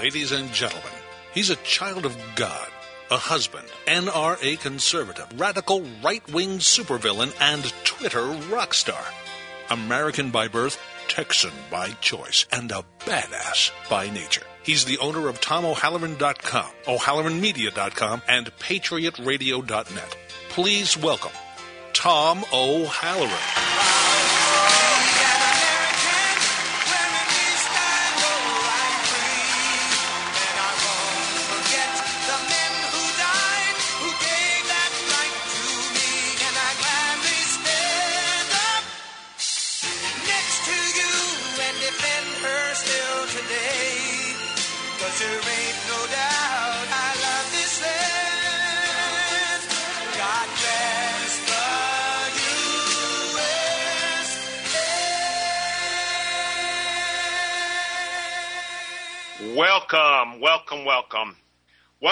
Ladies and gentlemen, he's a child of God, a husband, NRA conservative, radical right wing supervillain, and Twitter rock star. American by birth, Texan by choice, and a badass by nature. He's the owner of TomO'Halloran.com, O'Halloranmedia.com, and PatriotRadio.net. Please welcome Tom O'Halloran.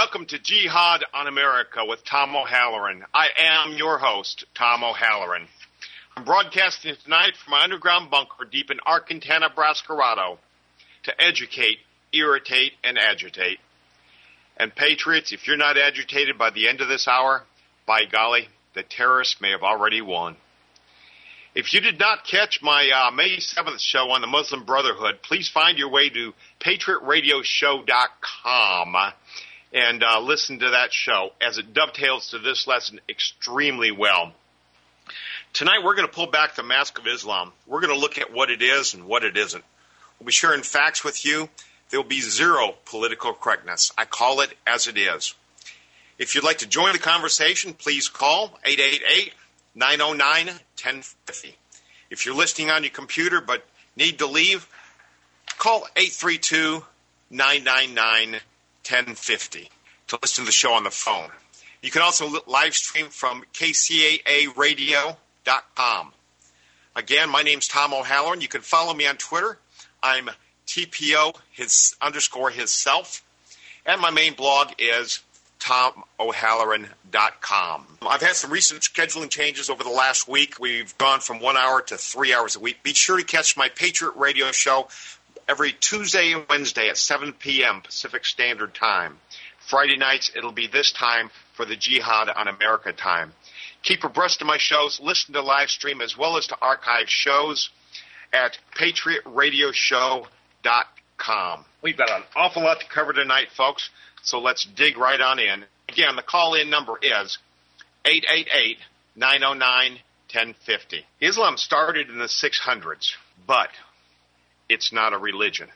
Welcome to Jihad on America with Tom O'Halloran. I am your host, Tom O'Halloran. I'm broadcasting tonight from my underground bunker deep in Arcantana, Brascarado to educate, irritate, and agitate. And patriots, if you're not agitated by the end of this hour, by golly, the terrorists may have already won. If you did not catch my uh, May 7th show on the Muslim Brotherhood, please find your way to patriotradioshow.com and uh, listen to that show as it dovetails to this lesson extremely well. Tonight we're going to pull back the mask of Islam. We're going to look at what it is and what it isn't. We'll be sharing facts with you. There will be zero political correctness. I call it as it is. If you'd like to join the conversation, please call 888 909 1050. If you're listening on your computer but need to leave, call 832 999 1050 to listen to the show on the phone. You can also live stream from kcaaradio.com. Again, my name's Tom O'Halloran. You can follow me on Twitter. I'm TPO his underscore his self. And my main blog is TomO'Halloran.com. I've had some recent scheduling changes over the last week. We've gone from one hour to three hours a week. Be sure to catch my Patriot Radio show every Tuesday and Wednesday at 7 p.m. Pacific Standard Time. Friday nights, it'll be this time for the Jihad on America time. Keep abreast of my shows, listen to live stream as well as to archive shows at patriotradioshow.com. We've got an awful lot to cover tonight, folks. So let's dig right on in. Again, the call in number is 888 909 1050. Islam started in the 600s, but it's not a religion.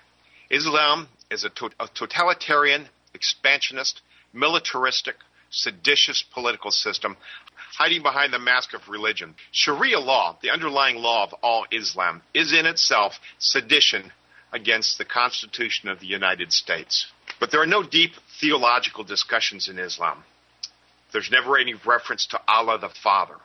Islam is a, to- a totalitarian, expansionist, militaristic, seditious political system hiding behind the mask of religion. Sharia law, the underlying law of all Islam, is in itself sedition against the Constitution of the United States. But there are no deep theological discussions in Islam. There's never any reference to Allah the Father.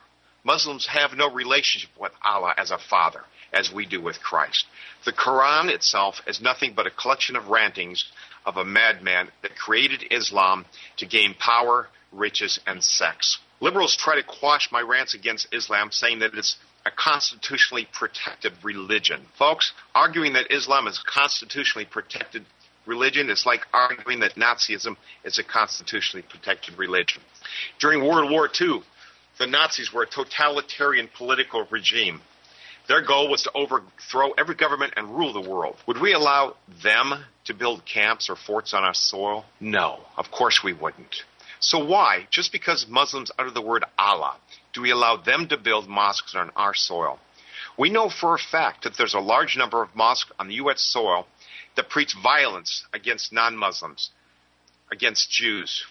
Muslims have no relationship with Allah as a father, as we do with Christ. The Quran itself is nothing but a collection of rantings of a madman that created Islam to gain power, riches, and sex. Liberals try to quash my rants against Islam, saying that it's a constitutionally protected religion. Folks, arguing that Islam is a constitutionally protected religion is like arguing that Nazism is a constitutionally protected religion. During World War II, the Nazis were a totalitarian political regime. Their goal was to overthrow every government and rule the world. Would we allow them to build camps or forts on our soil? No, of course we wouldn't. So why, just because Muslims utter the word Allah, do we allow them to build mosques on our soil? We know for a fact that there's a large number of mosques on the U.S. soil that preach violence against non Muslims, against Jews,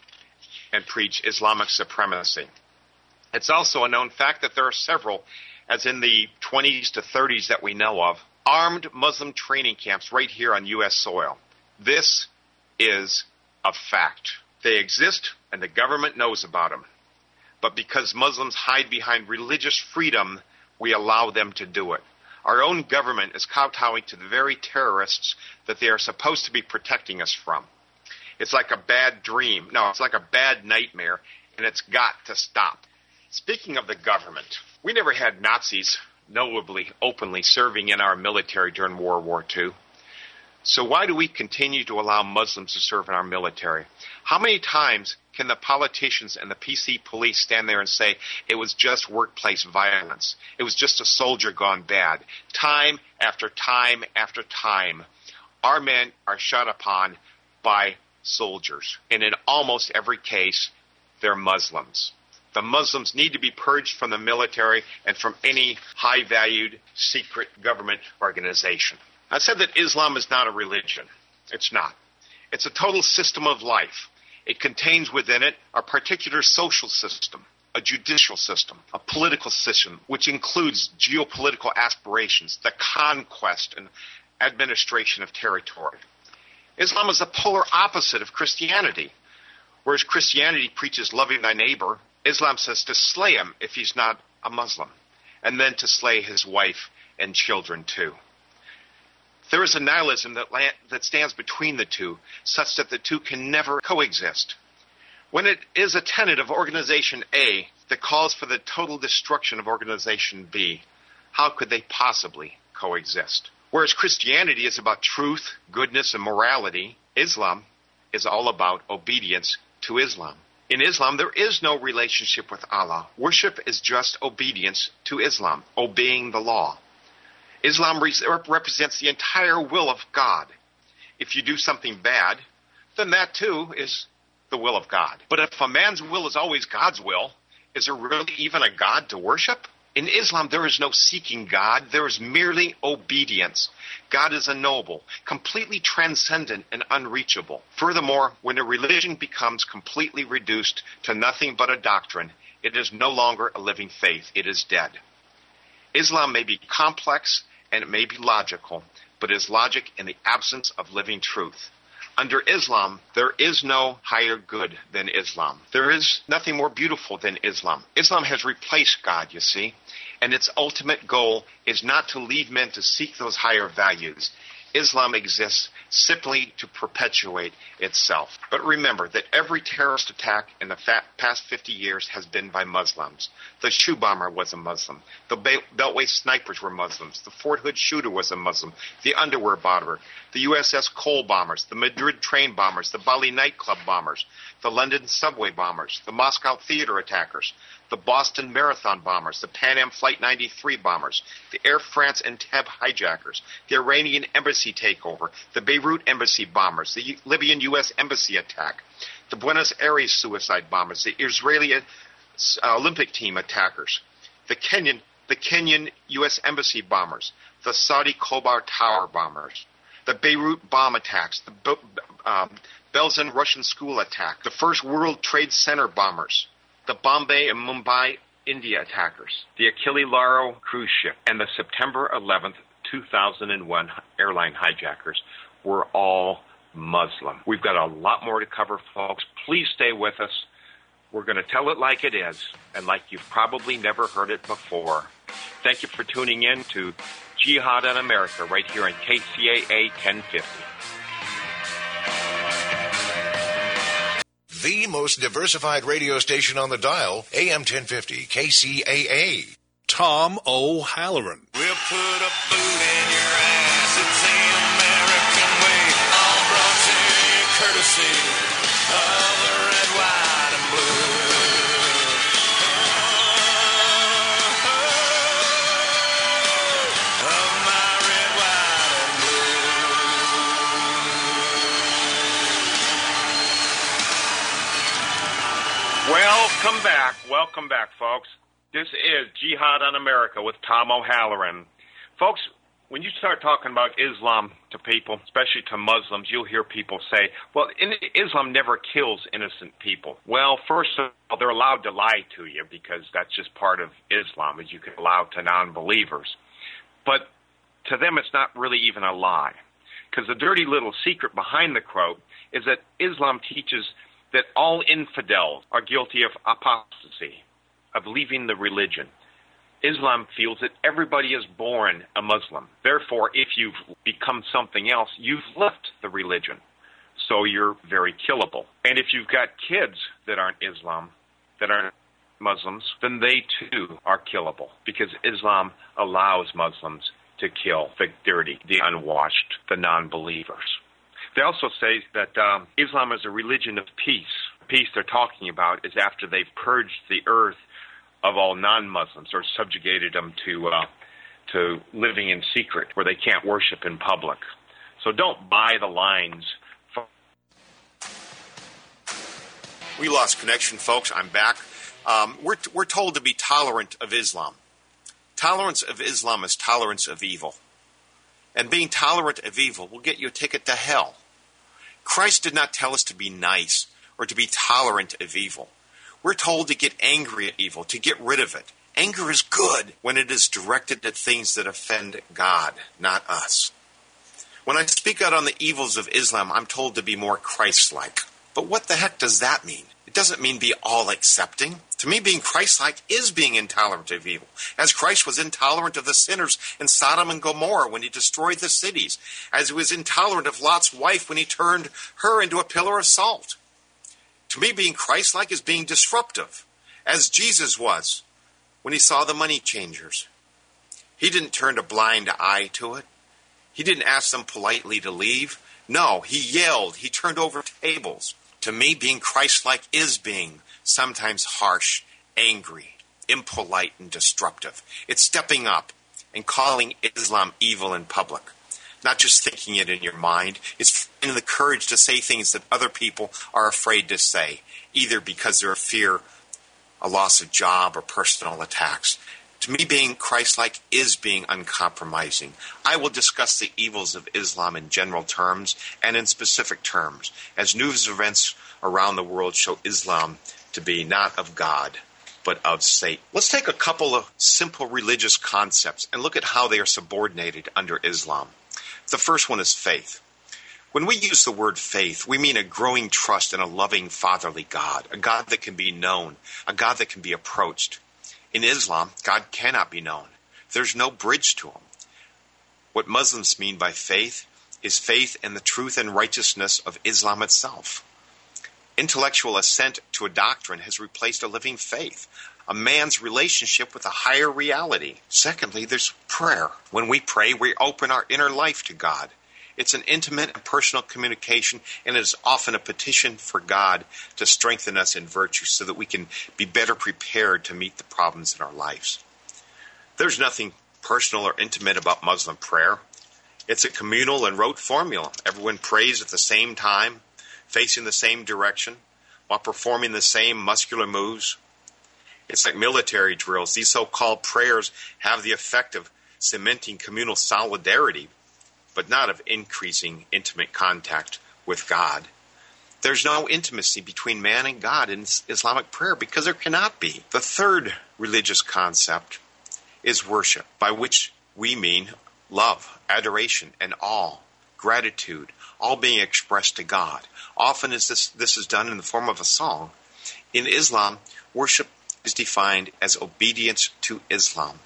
and preach Islamic supremacy. It's also a known fact that there are several, as in the 20s to 30s that we know of, armed Muslim training camps right here on U.S. soil. This is a fact. They exist, and the government knows about them. But because Muslims hide behind religious freedom, we allow them to do it. Our own government is kowtowing to the very terrorists that they are supposed to be protecting us from. It's like a bad dream. No, it's like a bad nightmare, and it's got to stop. Speaking of the government, we never had Nazis notably openly serving in our military during World War II. So why do we continue to allow Muslims to serve in our military? How many times can the politicians and the PC police stand there and say it was just workplace violence? It was just a soldier gone bad. Time after time after time, our men are shot upon by soldiers. And in almost every case, they're Muslims. The Muslims need to be purged from the military and from any high valued secret government organization. I said that Islam is not a religion. It's not. It's a total system of life. It contains within it a particular social system, a judicial system, a political system, which includes geopolitical aspirations, the conquest and administration of territory. Islam is the polar opposite of Christianity. Whereas Christianity preaches loving thy neighbor, Islam says to slay him if he's not a Muslim, and then to slay his wife and children too. There is a nihilism that, that stands between the two, such that the two can never coexist. When it is a tenet of Organization A that calls for the total destruction of Organization B, how could they possibly coexist? Whereas Christianity is about truth, goodness, and morality, Islam is all about obedience to Islam. In Islam, there is no relationship with Allah. Worship is just obedience to Islam, obeying the law. Islam re- represents the entire will of God. If you do something bad, then that too is the will of God. But if a man's will is always God's will, is there really even a God to worship? In Islam, there is no seeking God, there is merely obedience. God is a noble, completely transcendent and unreachable. Furthermore, when a religion becomes completely reduced to nothing but a doctrine, it is no longer a living faith, it is dead. Islam may be complex and it may be logical, but is logic in the absence of living truth. Under Islam, there is no higher good than Islam. There is nothing more beautiful than Islam. Islam has replaced God, you see, and its ultimate goal is not to lead men to seek those higher values. Islam exists simply to perpetuate itself. But remember that every terrorist attack in the past 50 years has been by Muslims. The shoe bomber was a Muslim. The Beltway snipers were Muslims. The Fort Hood shooter was a Muslim. The underwear bomber. The USS Cole bombers. The Madrid train bombers. The Bali nightclub bombers. The London subway bombers. The Moscow theater attackers the Boston Marathon bombers, the Pan Am Flight 93 bombers, the Air France and Entebbe hijackers, the Iranian embassy takeover, the Beirut embassy bombers, the Libyan U.S. embassy attack, the Buenos Aires suicide bombers, the Israeli uh, Olympic team attackers, the Kenyan the Kenyan U.S. embassy bombers, the Saudi Khobar Tower bombers, the Beirut bomb attacks, the um, Beslan Russian school attack, the first World Trade Center bombers, the Bombay and Mumbai, India attackers, the Achille Lauro cruise ship, and the September 11th, 2001 airline hijackers were all Muslim. We've got a lot more to cover, folks. Please stay with us. We're going to tell it like it is, and like you've probably never heard it before. Thank you for tuning in to Jihad in America right here on KCAA 1050. The most diversified radio station on the dial, AM 1050 KCAA. Tom O'Halloran. We'll put a Welcome back. Welcome back, folks. This is Jihad on America with Tom O'Halloran. Folks, when you start talking about Islam to people, especially to Muslims, you'll hear people say, well, Islam never kills innocent people. Well, first of all, they're allowed to lie to you because that's just part of Islam, as you can allow to non-believers. But to them, it's not really even a lie. Because the dirty little secret behind the quote is that Islam teaches that all infidels are guilty of apostasy, of leaving the religion. Islam feels that everybody is born a Muslim. Therefore, if you've become something else, you've left the religion. So you're very killable. And if you've got kids that aren't Islam, that aren't Muslims, then they too are killable because Islam allows Muslims to kill the dirty, the unwashed, the non believers. They also say that um, Islam is a religion of peace. Peace they're talking about is after they've purged the earth of all non-Muslims or subjugated them to uh, to living in secret where they can't worship in public. So don't buy the lines. We lost connection, folks. I'm back. Um, we're, we're told to be tolerant of Islam. Tolerance of Islam is tolerance of evil. And being tolerant of evil will get you a ticket to hell. Christ did not tell us to be nice or to be tolerant of evil. We're told to get angry at evil, to get rid of it. Anger is good when it is directed at things that offend God, not us. When I speak out on the evils of Islam, I'm told to be more Christ like. But what the heck does that mean? It doesn't mean be all accepting. To me, being Christ like is being intolerant of evil, as Christ was intolerant of the sinners in Sodom and Gomorrah when he destroyed the cities, as he was intolerant of Lot's wife when he turned her into a pillar of salt. To me, being Christ like is being disruptive, as Jesus was when he saw the money changers. He didn't turn a blind eye to it. He didn't ask them politely to leave. No, he yelled. He turned over tables. To me, being Christ like is being sometimes harsh, angry, impolite, and disruptive. It's stepping up and calling Islam evil in public. Not just thinking it in your mind, it's finding the courage to say things that other people are afraid to say, either because they're fear a loss of job or personal attacks. To me, being Christ like is being uncompromising. I will discuss the evils of Islam in general terms and in specific terms, as news events around the world show Islam to be not of God, but of Satan. Let's take a couple of simple religious concepts and look at how they are subordinated under Islam. The first one is faith. When we use the word faith, we mean a growing trust in a loving, fatherly God, a God that can be known, a God that can be approached. In Islam, God cannot be known. There's no bridge to him. What Muslims mean by faith is faith in the truth and righteousness of Islam itself. Intellectual assent to a doctrine has replaced a living faith, a man's relationship with a higher reality. Secondly, there's prayer. When we pray, we open our inner life to God. It's an intimate and personal communication, and it is often a petition for God to strengthen us in virtue so that we can be better prepared to meet the problems in our lives. There's nothing personal or intimate about Muslim prayer. It's a communal and rote formula. Everyone prays at the same time, facing the same direction, while performing the same muscular moves. It's like military drills. These so called prayers have the effect of cementing communal solidarity, but not of increasing intimate contact with God. There's no intimacy between man and God in Islamic prayer because there cannot be. The third religious concept is worship, by which we mean love, adoration, and awe, gratitude, all being expressed to God. Often is this, this is done in the form of a song. In Islam, worship is defined as obedience to Islam.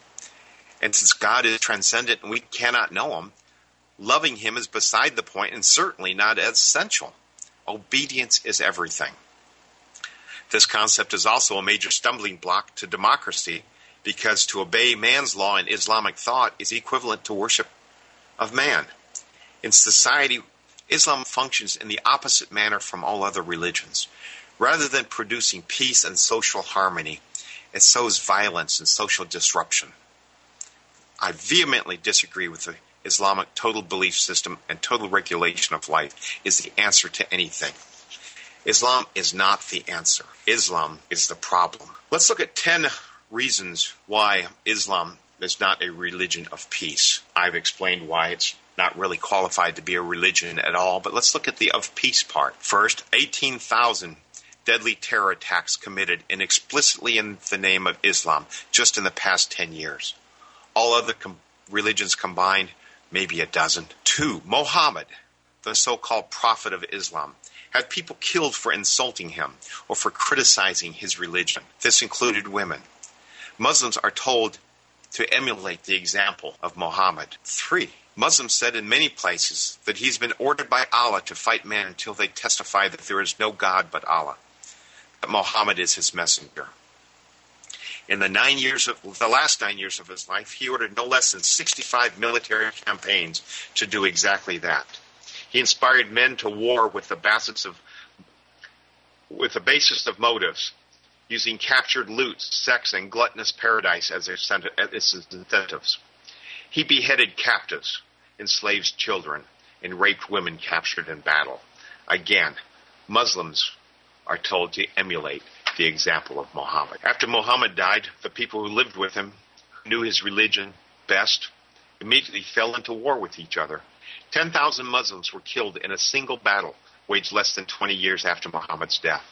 And since God is transcendent and we cannot know him, loving him is beside the point and certainly not essential. Obedience is everything. This concept is also a major stumbling block to democracy because to obey man's law in Islamic thought is equivalent to worship of man. In society, Islam functions in the opposite manner from all other religions. Rather than producing peace and social harmony, it sows violence and social disruption. I vehemently disagree with the Islamic total belief system and total regulation of life is the answer to anything. Islam is not the answer. Islam is the problem. Let's look at 10 reasons why Islam is not a religion of peace. I've explained why it's not really qualified to be a religion at all, but let's look at the of peace part. First, 18,000 deadly terror attacks committed inexplicitly in the name of Islam just in the past 10 years. All other com- religions combined, maybe a dozen. Two, Mohammed, the so called prophet of Islam, had people killed for insulting him or for criticizing his religion. This included women. Muslims are told to emulate the example of Muhammad. Three, Muslims said in many places that he's been ordered by Allah to fight man until they testify that there is no God but Allah, that Muhammad is his messenger. In the nine years of the last nine years of his life, he ordered no less than 65 military campaigns to do exactly that. He inspired men to war with the basis of with the basis of motives, using captured loot, sex, and gluttonous paradise as their incentives. He beheaded captives, enslaved children, and raped women captured in battle. Again, Muslims are told to emulate the example of Muhammad. After Muhammad died, the people who lived with him, who knew his religion best, immediately fell into war with each other. 10,000 Muslims were killed in a single battle waged less than 20 years after Muhammad's death.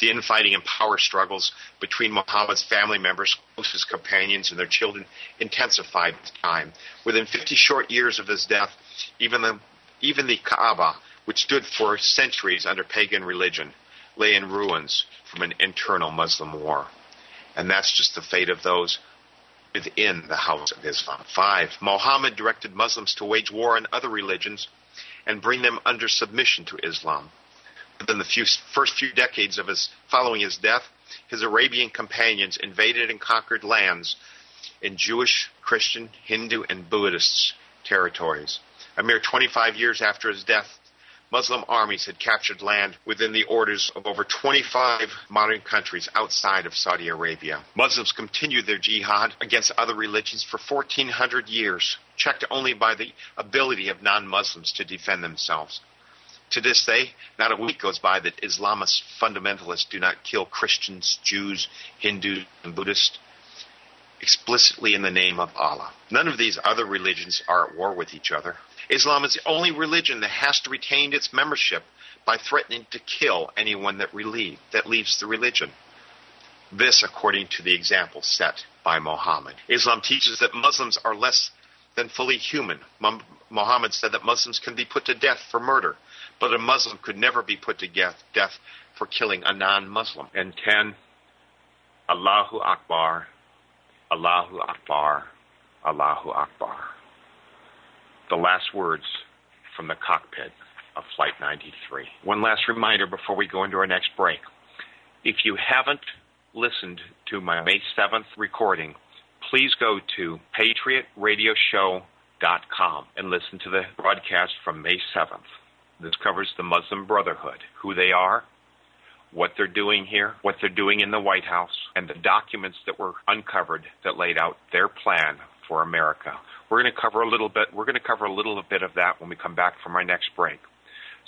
The infighting and power struggles between Muhammad's family members, closest companions, and their children intensified with time. Within 50 short years of his death, even the, even the Kaaba, which stood for centuries under pagan religion, lay in ruins from an internal Muslim war. And that's just the fate of those within the house of Islam. Five, Muhammad directed Muslims to wage war on other religions and bring them under submission to Islam. Within the few, first few decades of his following his death, his Arabian companions invaded and conquered lands in Jewish, Christian, Hindu, and Buddhist territories. A mere 25 years after his death, Muslim armies had captured land within the orders of over 25 modern countries outside of Saudi Arabia. Muslims continued their jihad against other religions for 1400 years, checked only by the ability of non Muslims to defend themselves. To this day, not a week goes by that Islamist fundamentalists do not kill Christians, Jews, Hindus, and Buddhists explicitly in the name of Allah. None of these other religions are at war with each other. Islam is the only religion that has to retain its membership by threatening to kill anyone that, relieve, that leaves the religion. This, according to the example set by Muhammad. Islam teaches that Muslims are less than fully human. Muhammad said that Muslims can be put to death for murder, but a Muslim could never be put to death for killing a non Muslim. And 10, Allahu Akbar, Allahu Akbar, Allahu Akbar the last words from the cockpit of Flight 93. One last reminder before we go into our next break. If you haven't listened to my May 7th recording, please go to patriotradioshow.com and listen to the broadcast from May 7th. This covers the Muslim Brotherhood, who they are, what they're doing here, what they're doing in the White House, and the documents that were uncovered that laid out their plan for America. We're going to cover a little bit. We're going to cover a little bit of that when we come back from our next break.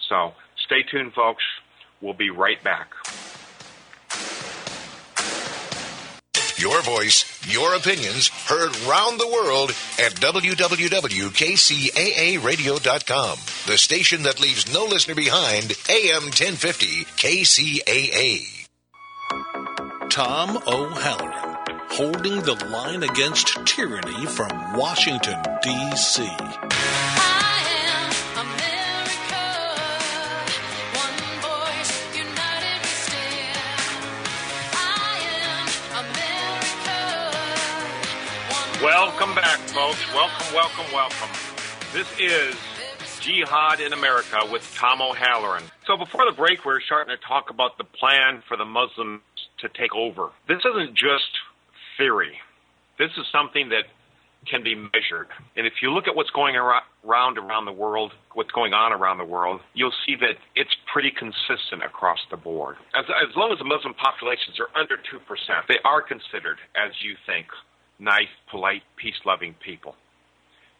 So stay tuned, folks. We'll be right back. Your voice, your opinions, heard round the world at www.kcaaradio.com. The station that leaves no listener behind, AM 1050 KCAA. Tom O'Halloran holding the line against tyranny from Washington, D.C. Welcome back, folks. Welcome, welcome, welcome. This is Jihad in America with Tom O'Halloran. So before the break, we are starting to talk about the plan for the Muslims to take over. This isn't just theory. This is something that can be measured. And if you look at what's going around around the world, what's going on around the world, you'll see that it's pretty consistent across the board. As, as long as the Muslim populations are under 2%, they are considered, as you think, nice, polite, peace-loving people.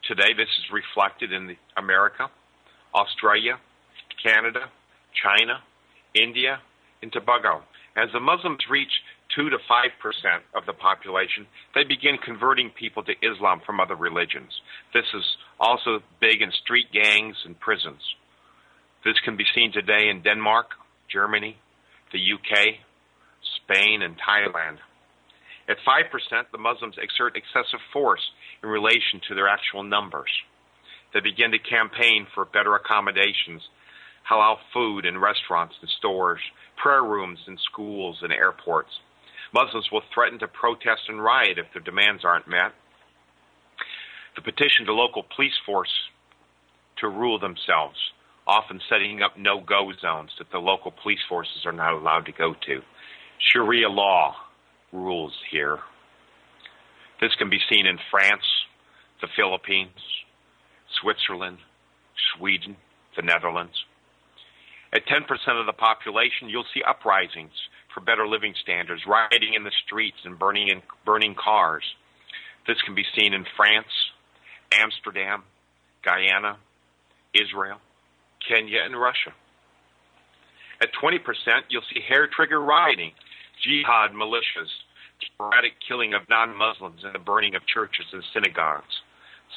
Today, this is reflected in America, Australia, Canada, China, India, and Tobago. As the Muslims reach 2 to 5% of the population, they begin converting people to Islam from other religions. This is also big in street gangs and prisons. This can be seen today in Denmark, Germany, the UK, Spain, and Thailand. At 5%, the Muslims exert excessive force in relation to their actual numbers. They begin to campaign for better accommodations, halal food in restaurants and stores, prayer rooms in schools and airports. Muslims will threaten to protest and riot if their demands aren't met. The petition to local police force to rule themselves, often setting up no-go zones that the local police forces are not allowed to go to. Sharia law rules here. This can be seen in France, the Philippines, Switzerland, Sweden, the Netherlands. At 10% of the population, you'll see uprisings for better living standards, rioting in the streets and burning in, burning cars. This can be seen in France, Amsterdam, Guyana, Israel, Kenya, and Russia. At 20%, you'll see hair trigger rioting, jihad militias, sporadic killing of non Muslims, and the burning of churches and synagogues,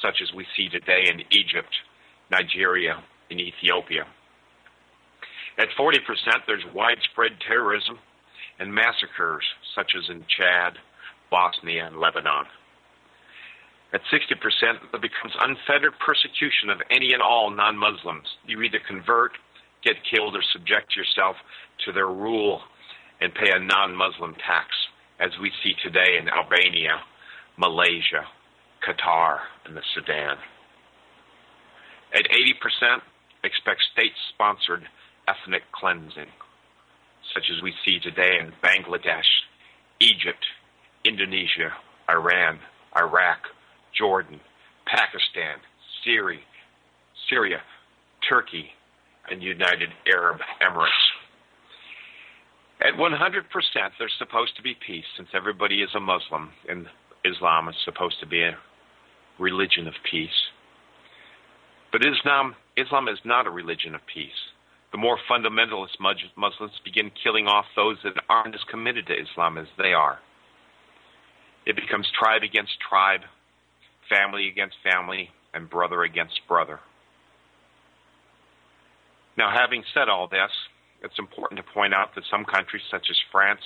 such as we see today in Egypt, Nigeria, and Ethiopia. At 40%, there's widespread terrorism and massacres, such as in Chad, Bosnia, and Lebanon. At 60%, there becomes unfettered persecution of any and all non Muslims. You either convert, get killed, or subject yourself to their rule and pay a non Muslim tax, as we see today in Albania, Malaysia, Qatar, and the Sudan. At 80%, expect state sponsored ethnic cleansing, such as we see today in Bangladesh, Egypt, Indonesia, Iran, Iraq, Jordan, Pakistan, Syria, Syria, Turkey, and United Arab Emirates. At 100%, there's supposed to be peace since everybody is a Muslim and Islam is supposed to be a religion of peace. But Islam, Islam is not a religion of peace. The more fundamentalist Muslims begin killing off those that aren't as committed to Islam as they are. It becomes tribe against tribe, family against family, and brother against brother. Now, having said all this, it's important to point out that some countries, such as France,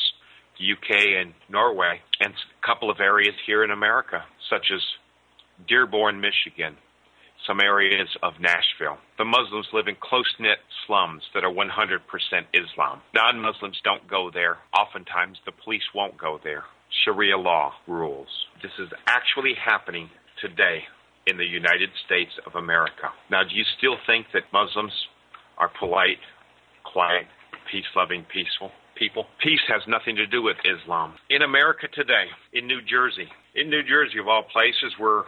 the UK, and Norway, and a couple of areas here in America, such as Dearborn, Michigan, some areas of Nashville. The Muslims live in close knit slums that are 100% Islam. Non Muslims don't go there. Oftentimes, the police won't go there. Sharia law rules. This is actually happening today in the United States of America. Now, do you still think that Muslims are polite, quiet, peace loving, peaceful people? Peace has nothing to do with Islam. In America today, in New Jersey, in New Jersey, of all places, where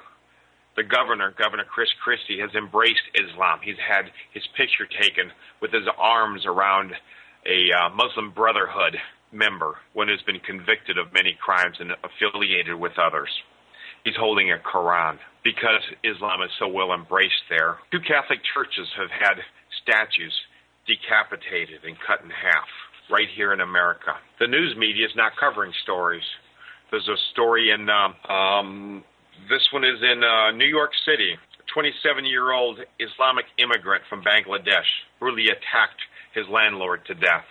the governor, Governor Chris Christie, has embraced Islam. He's had his picture taken with his arms around a uh, Muslim Brotherhood member one who's been convicted of many crimes and affiliated with others. He's holding a Quran because Islam is so well embraced there. Two Catholic churches have had statues decapitated and cut in half right here in America. The news media is not covering stories. There's a story in um, um, this one is in uh, New York City. A 27 year old Islamic immigrant from Bangladesh brutally attacked his landlord to death.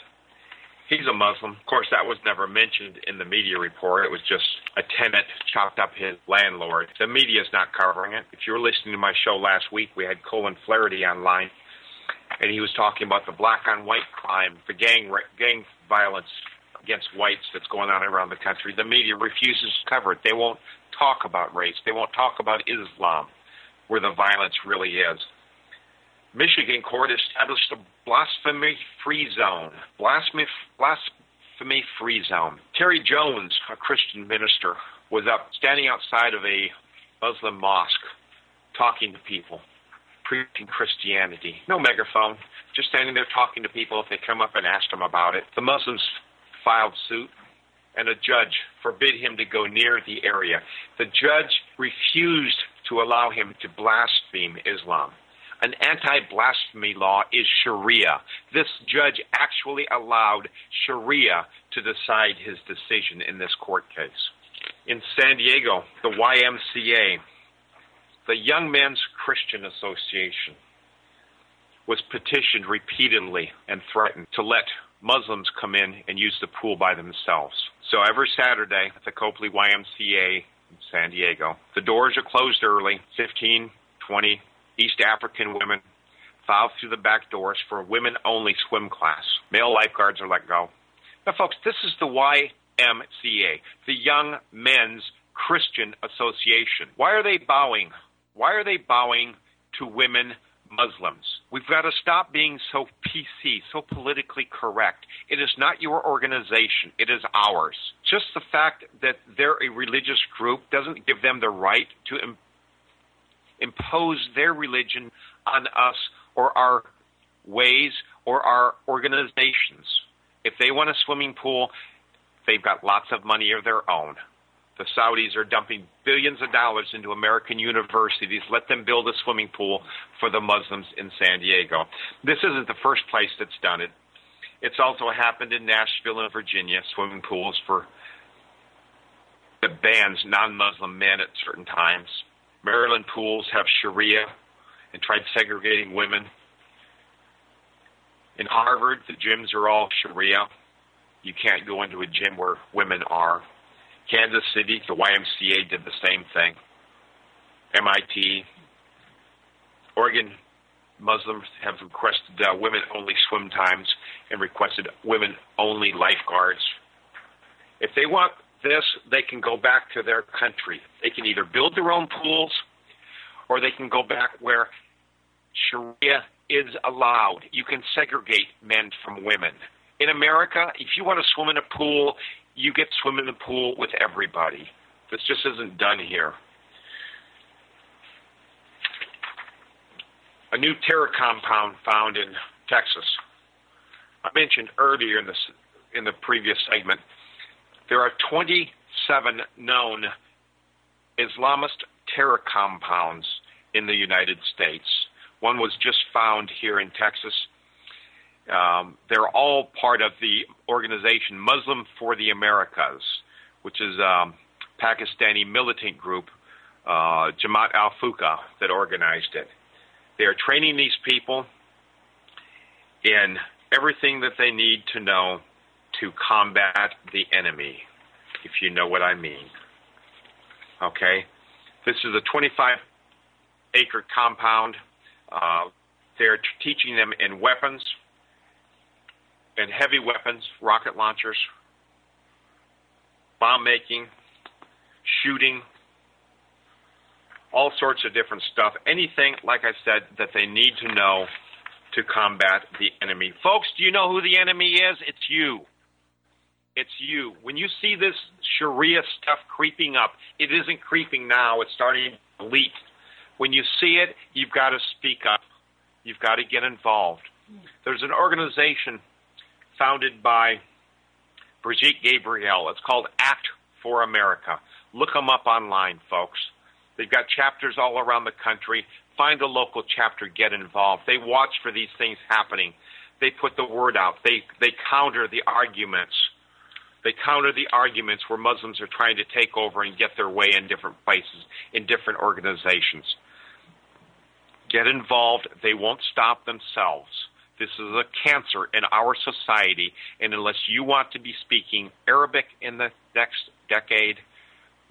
He's a Muslim. Of course, that was never mentioned in the media report. It was just a tenant chopped up his landlord. The media is not covering it. If you were listening to my show last week, we had Colin Flaherty online, and he was talking about the black on white crime, the gang gang violence against whites that's going on around the country. The media refuses to cover it. They won't talk about race. They won't talk about Islam, where the violence really is. Michigan court established a blasphemy free zone. Blasphemy, blasphemy free zone. Terry Jones, a Christian minister, was up standing outside of a Muslim mosque talking to people, preaching Christianity. No megaphone, just standing there talking to people if they come up and ask him about it. The Muslims filed suit and a judge forbid him to go near the area. The judge refused to allow him to blaspheme Islam. An anti blasphemy law is Sharia. This judge actually allowed Sharia to decide his decision in this court case. In San Diego, the YMCA, the Young Men's Christian Association, was petitioned repeatedly and threatened to let Muslims come in and use the pool by themselves. So every Saturday at the Copley YMCA in San Diego, the doors are closed early. 15, 20 East African women file through the back doors for a women only swim class. Male lifeguards are let go. Now, folks, this is the YMCA, the Young Men's Christian Association. Why are they bowing? Why are they bowing to women Muslims? We've got to stop being so PC, so politically correct. It is not your organization, it is ours. Just the fact that they're a religious group doesn't give them the right to Im- impose their religion on us or our ways or our organizations. If they want a swimming pool, they've got lots of money of their own. The Saudis are dumping billions of dollars into American universities. Let them build a swimming pool for the Muslims in San Diego. This isn't the first place that's done it. It's also happened in Nashville and Virginia, swimming pools for the bans non-Muslim men at certain times. Maryland pools have Sharia and tried segregating women. In Harvard, the gyms are all Sharia. You can't go into a gym where women are. Kansas City, the YMCA did the same thing. MIT, Oregon Muslims have requested uh, women only swim times and requested women only lifeguards. If they want this, they can go back to their country. They can either build their own pools or they can go back where Sharia is allowed. You can segregate men from women. In America, if you want to swim in a pool, you get to swim in the pool with everybody. This just isn't done here. A new terror compound found in Texas. I mentioned earlier in this in the previous segment, there are 27 known Islamist terror compounds in the United States. One was just found here in Texas. Um, they're all part of the organization Muslim for the Americas, which is a um, Pakistani militant group, uh, Jamaat al Fuqra, that organized it. They are training these people in everything that they need to know to combat the enemy, if you know what I mean. Okay? This is a 25 acre compound. Uh, they're teaching them in weapons and heavy weapons, rocket launchers, bomb making, shooting, all sorts of different stuff. Anything, like I said, that they need to know to combat the enemy. Folks, do you know who the enemy is? It's you. It's you. When you see this Sharia stuff creeping up, it isn't creeping now, it's starting to leak. When you see it, you've got to speak up. You've got to get involved. There's an organization founded by Brigitte Gabriel. It's called Act for America. Look them up online, folks. They've got chapters all around the country. Find a local chapter, get involved. They watch for these things happening. They put the word out. They they counter the arguments. They counter the arguments where Muslims are trying to take over and get their way in different places, in different organizations. Get involved. They won't stop themselves. This is a cancer in our society, and unless you want to be speaking Arabic in the next decade,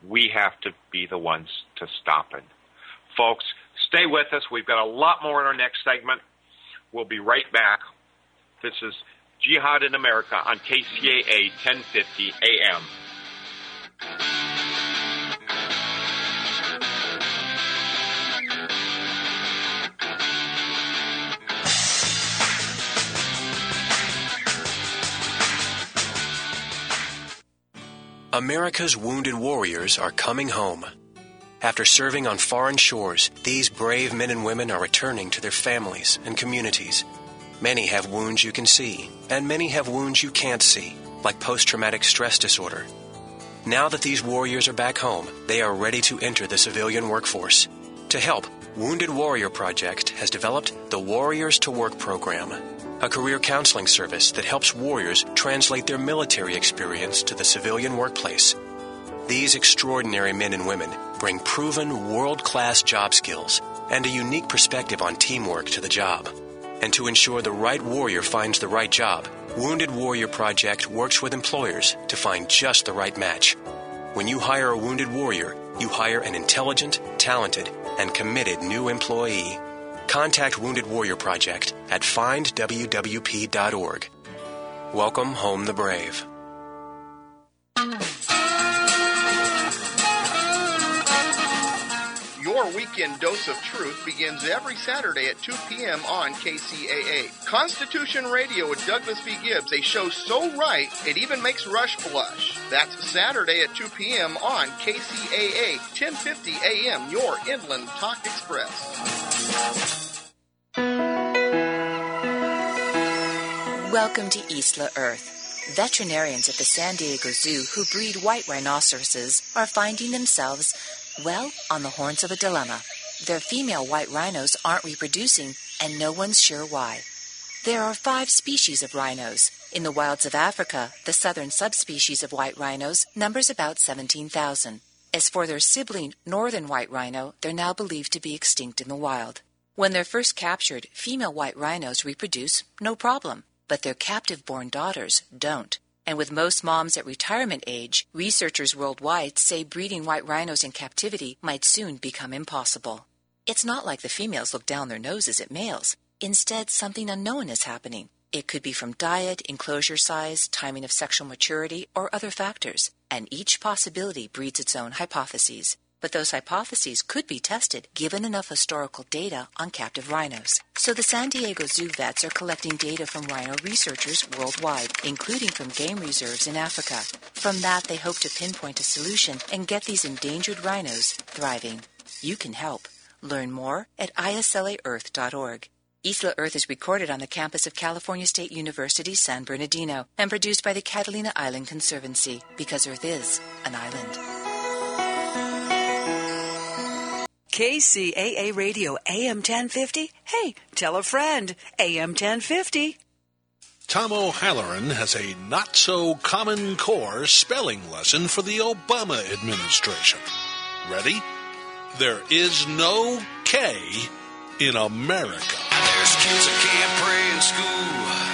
we have to be the ones to stop it. Folks, stay with us. We've got a lot more in our next segment. We'll be right back. This is Jihad in America on KCAA 1050 AM. America's wounded warriors are coming home. After serving on foreign shores, these brave men and women are returning to their families and communities. Many have wounds you can see, and many have wounds you can't see, like post traumatic stress disorder. Now that these warriors are back home, they are ready to enter the civilian workforce. To help, Wounded Warrior Project has developed the Warriors to Work program, a career counseling service that helps warriors translate their military experience to the civilian workplace. These extraordinary men and women bring proven world class job skills and a unique perspective on teamwork to the job. And to ensure the right warrior finds the right job, Wounded Warrior Project works with employers to find just the right match. When you hire a wounded warrior, you hire an intelligent, talented, and committed new employee. Contact Wounded Warrior Project at findwwp.org. Welcome home the brave. Your weekend dose of truth begins every Saturday at 2 p.m. on KCAA. Constitution Radio with Douglas V. Gibbs, a show so right it even makes Rush blush. That's Saturday at 2 p.m. on KCAA, 1050 a.m., your Inland Talk Express. Welcome to Isla Earth. Veterinarians at the San Diego Zoo who breed white rhinoceroses are finding themselves, well, on the horns of a dilemma. Their female white rhinos aren't reproducing, and no one's sure why. There are five species of rhinos. In the wilds of Africa, the southern subspecies of white rhinos numbers about 17,000. As for their sibling, northern white rhino, they're now believed to be extinct in the wild. When they're first captured, female white rhinos reproduce no problem but their captive born daughters don't. And with most moms at retirement age, researchers worldwide say breeding white rhinos in captivity might soon become impossible. It's not like the females look down their noses at males. Instead, something unknown is happening. It could be from diet, enclosure size, timing of sexual maturity, or other factors, and each possibility breeds its own hypotheses but those hypotheses could be tested given enough historical data on captive rhinos. So the San Diego Zoo vets are collecting data from rhino researchers worldwide, including from game reserves in Africa. From that, they hope to pinpoint a solution and get these endangered rhinos thriving. You can help. Learn more at islaearth.org. Isla Earth is recorded on the campus of California State University, San Bernardino, and produced by the Catalina Island Conservancy, because Earth is an island. KCAA Radio AM 1050. Hey, tell a friend. AM 1050. Tom O'Halloran has a not so common core spelling lesson for the Obama administration. Ready? There is no K in America. Kids that can't pray in school.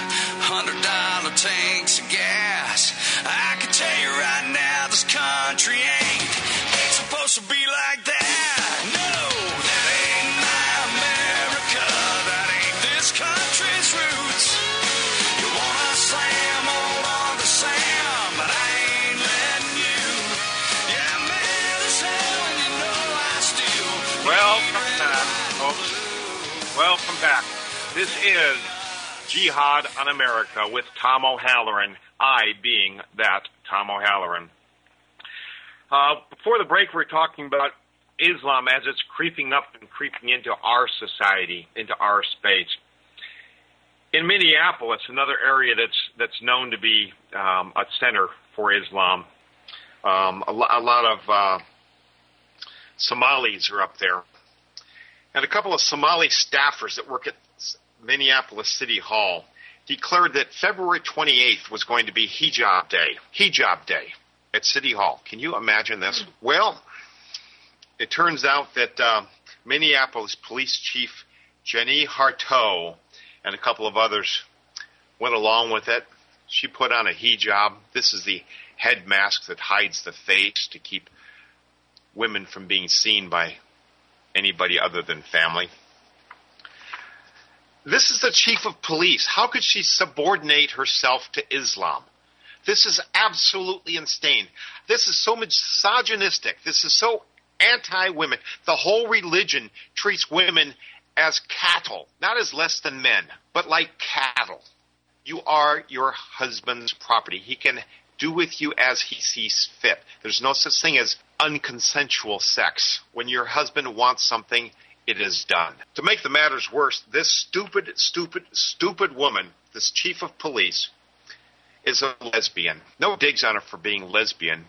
This is Jihad on America with Tom O'Halloran, I being that Tom O'Halloran. Uh, before the break, we're talking about Islam as it's creeping up and creeping into our society, into our space. In Minneapolis, another area that's that's known to be um, a center for Islam, um, a, lo- a lot of uh, Somalis are up there, and a couple of Somali staffers that work at Minneapolis City Hall declared that February 28th was going to be Hijab Day. Hijab Day at City Hall. Can you imagine this? Well, it turns out that uh, Minneapolis Police Chief Jenny Harteau and a couple of others went along with it. She put on a hijab. This is the head mask that hides the face to keep women from being seen by anybody other than family. This is the chief of police. How could she subordinate herself to Islam? This is absolutely insane. This is so misogynistic. This is so anti women. The whole religion treats women as cattle, not as less than men, but like cattle. You are your husband's property. He can do with you as he sees fit. There's no such thing as unconsensual sex. When your husband wants something, it is done. To make the matters worse, this stupid, stupid, stupid woman, this chief of police, is a lesbian. No digs on her for being lesbian.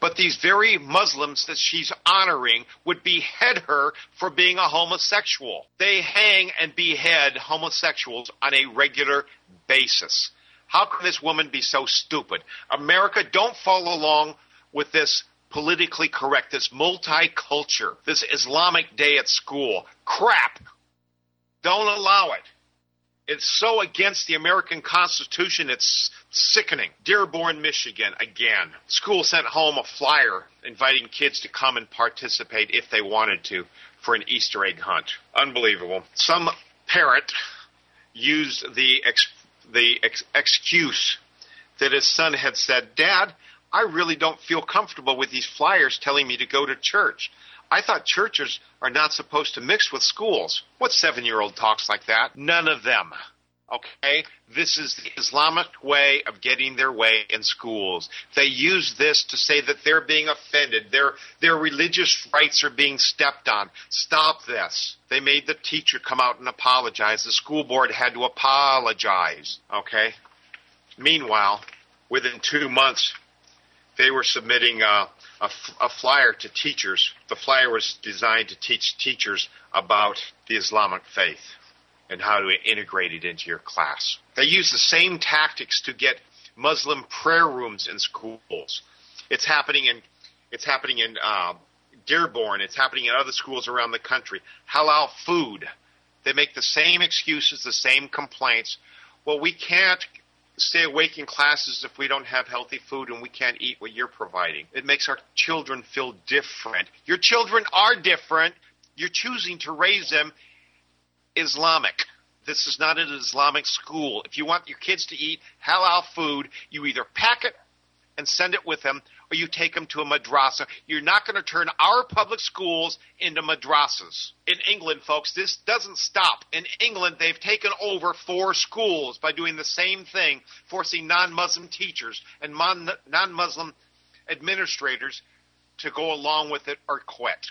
But these very Muslims that she's honoring would behead her for being a homosexual. They hang and behead homosexuals on a regular basis. How can this woman be so stupid? America, don't follow along with this politically correct, this multicultural, this Islamic day at school. Crap. Don't allow it. It's so against the American Constitution, it's sickening. Dearborn, Michigan, again. School sent home a flyer inviting kids to come and participate if they wanted to for an Easter egg hunt. Unbelievable. Some parent used the ex- the ex- excuse that his son had said, "Dad, I really don't feel comfortable with these flyers telling me to go to church. I thought churches are not supposed to mix with schools. What seven year old talks like that? None of them. Okay? This is the Islamic way of getting their way in schools. They use this to say that they're being offended. Their, their religious rights are being stepped on. Stop this. They made the teacher come out and apologize. The school board had to apologize. Okay? Meanwhile, within two months, they were submitting uh, a, a flyer to teachers. The flyer was designed to teach teachers about the Islamic faith and how to integrate it into your class. They use the same tactics to get Muslim prayer rooms in schools. It's happening in it's happening in uh, Dearborn. It's happening in other schools around the country. Halal food. They make the same excuses, the same complaints. Well, we can't stay awake in classes if we don't have healthy food and we can't eat what you're providing. It makes our children feel different. Your children are different. You're choosing to raise them Islamic. This is not an Islamic school. If you want your kids to eat halal food, you either pack it and send it with them or you take them to a madrasa. You're not going to turn our public schools into madrasas. In England, folks, this doesn't stop. In England, they've taken over four schools by doing the same thing, forcing non Muslim teachers and non Muslim administrators to go along with it or quit.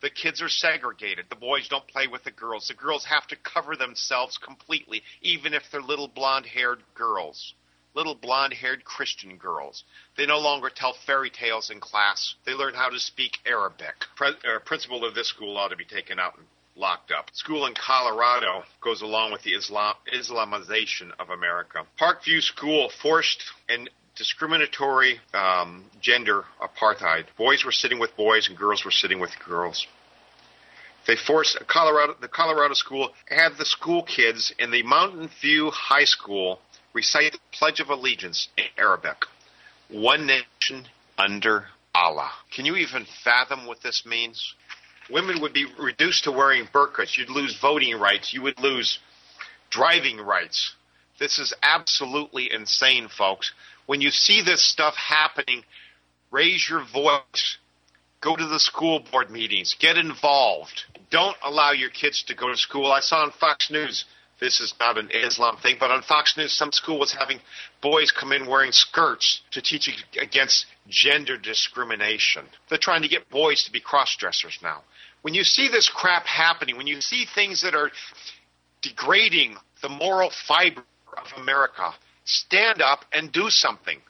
The kids are segregated. The boys don't play with the girls. The girls have to cover themselves completely, even if they're little blonde haired girls little blonde haired Christian girls. They no longer tell fairy tales in class. They learn how to speak Arabic. Pre- uh, principal of this school ought to be taken out and locked up. School in Colorado goes along with the Islam- Islamization of America. Parkview School forced and discriminatory um, gender apartheid. Boys were sitting with boys and girls were sitting with girls. They forced Colorado, the Colorado school had the school kids in the Mountain View High School recite the Pledge of Allegiance in Arabic. One nation under Allah. Can you even fathom what this means? Women would be reduced to wearing burqas. You'd lose voting rights. You would lose driving rights. This is absolutely insane, folks. When you see this stuff happening, raise your voice. Go to the school board meetings. Get involved. Don't allow your kids to go to school. I saw on Fox News this is not an Islam thing, but on Fox News, some school was having boys come in wearing skirts to teach against gender discrimination. They're trying to get boys to be cross dressers now. When you see this crap happening, when you see things that are degrading the moral fiber of America, stand up and do something.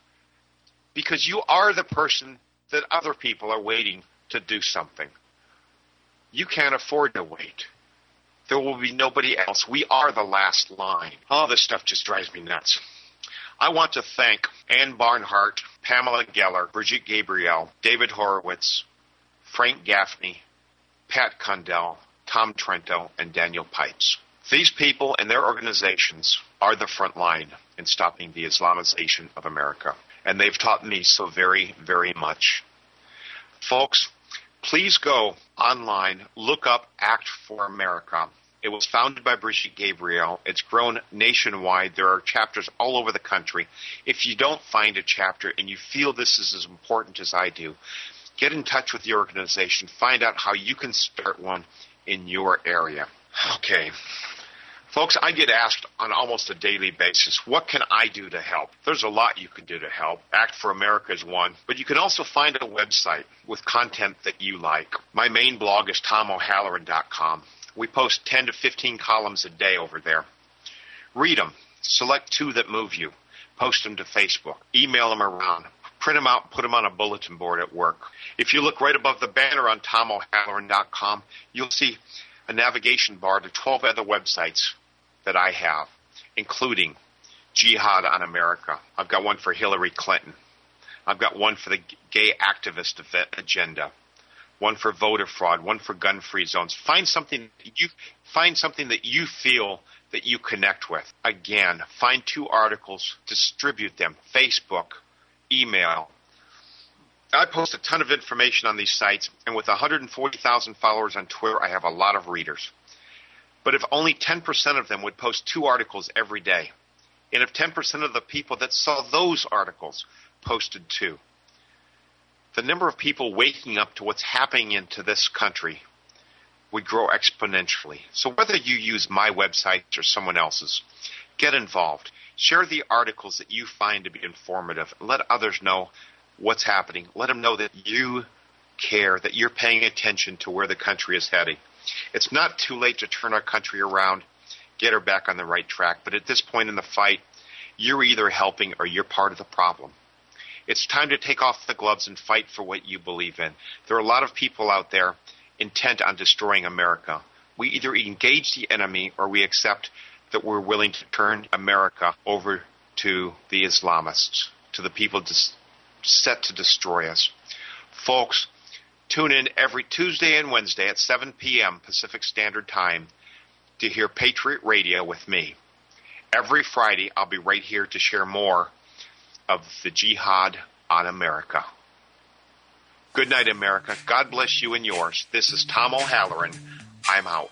Because you are the person that other people are waiting to do something. You can't afford to wait. There will be nobody else. We are the last line. All this stuff just drives me nuts. I want to thank Ann Barnhardt, Pamela Geller, Brigitte Gabriel, David Horowitz, Frank Gaffney, Pat Condell, Tom Trento, and Daniel Pipes. These people and their organizations are the front line in stopping the Islamization of America. And they've taught me so very, very much. Folks, please go online, look up Act for America. It was founded by Brigitte Gabriel. It's grown nationwide. There are chapters all over the country. If you don't find a chapter and you feel this is as important as I do, get in touch with the organization. Find out how you can start one in your area. Okay. Folks, I get asked on almost a daily basis, what can I do to help? There's a lot you can do to help. Act for America is one, but you can also find a website with content that you like. My main blog is tomohalloran.com. We post 10 to 15 columns a day over there. Read them. Select two that move you. Post them to Facebook. Email them around. Print them out, put them on a bulletin board at work. If you look right above the banner on tomohalloran.com, you'll see a navigation bar to 12 other websites that I have, including Jihad on America. I've got one for Hillary Clinton. I've got one for the gay activist agenda one for voter fraud, one for gun-free zones. Find something you find something that you feel that you connect with. Again, find two articles, distribute them. Facebook, email. I post a ton of information on these sites, and with 140,000 followers on Twitter, I have a lot of readers. But if only 10% of them would post two articles every day, and if 10% of the people that saw those articles posted two, the number of people waking up to what's happening into this country would grow exponentially. So whether you use my website or someone else's, get involved. Share the articles that you find to be informative. Let others know what's happening. Let them know that you care, that you're paying attention to where the country is heading. It's not too late to turn our country around, get her back on the right track. But at this point in the fight, you're either helping or you're part of the problem. It's time to take off the gloves and fight for what you believe in. There are a lot of people out there intent on destroying America. We either engage the enemy or we accept that we're willing to turn America over to the Islamists, to the people dis- set to destroy us. Folks, tune in every Tuesday and Wednesday at 7 p.m. Pacific Standard Time to hear Patriot Radio with me. Every Friday, I'll be right here to share more of the jihad on America. Good night, America. God bless you and yours. This is Tom O'Halloran. I'm out.